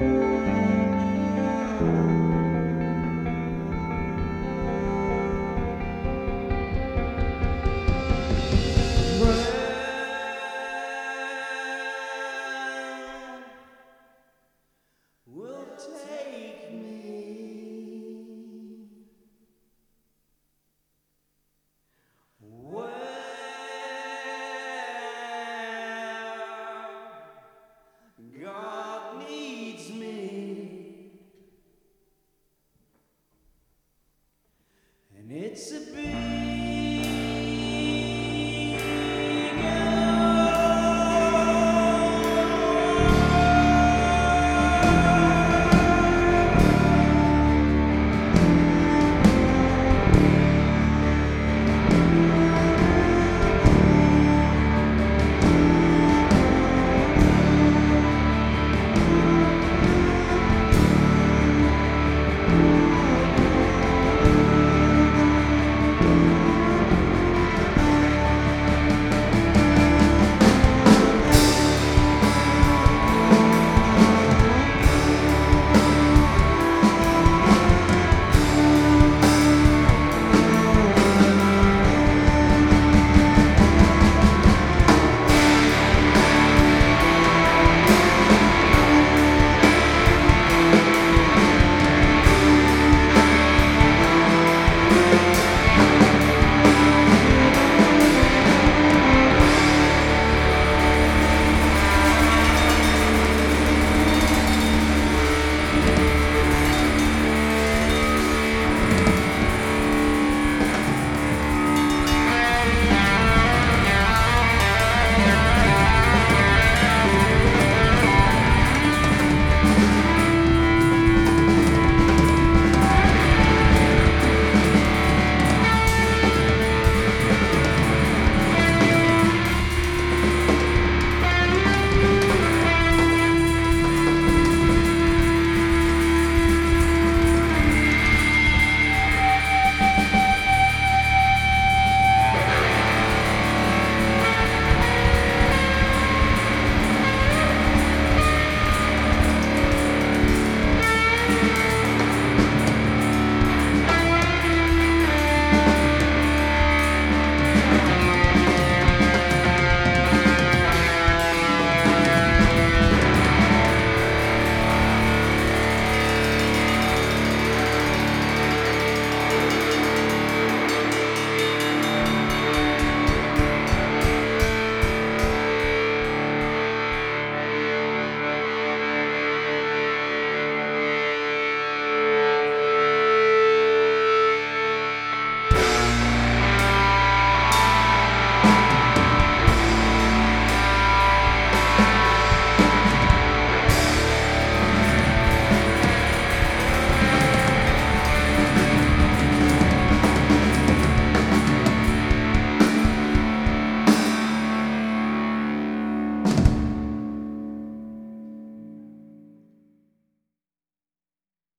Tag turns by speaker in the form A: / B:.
A: will take 是